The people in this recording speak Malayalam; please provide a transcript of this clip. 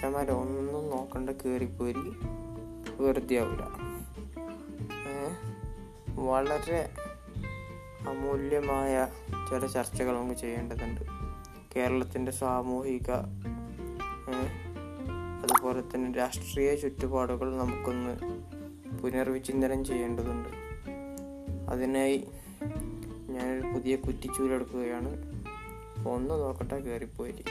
അച്ഛന്മാരെ ഒന്നും നോക്കണ്ട കയറിപ്പോരി വെറുതെ ആവില്ല വളരെ അമൂല്യമായ ചില ചർച്ചകൾ നമുക്ക് ചെയ്യേണ്ടതുണ്ട്. കേരളത്തിന്റെ സാമൂഹിക അതുപോലെ തന്നെ രാഷ്ട്രീയ ചുറ്റുപാടുകൾ നമുക്കൊന്ന് പുനർവിചിന്തനം ചെയ്യേണ്ടതുണ്ട്. അതിനായി ഞാനൊരു പുതിയ കുറ്റിച്ചൂലെടുക്കുകയാണ്. ഒന്ന് നോക്കട്ടെ കയറിപ്പോയി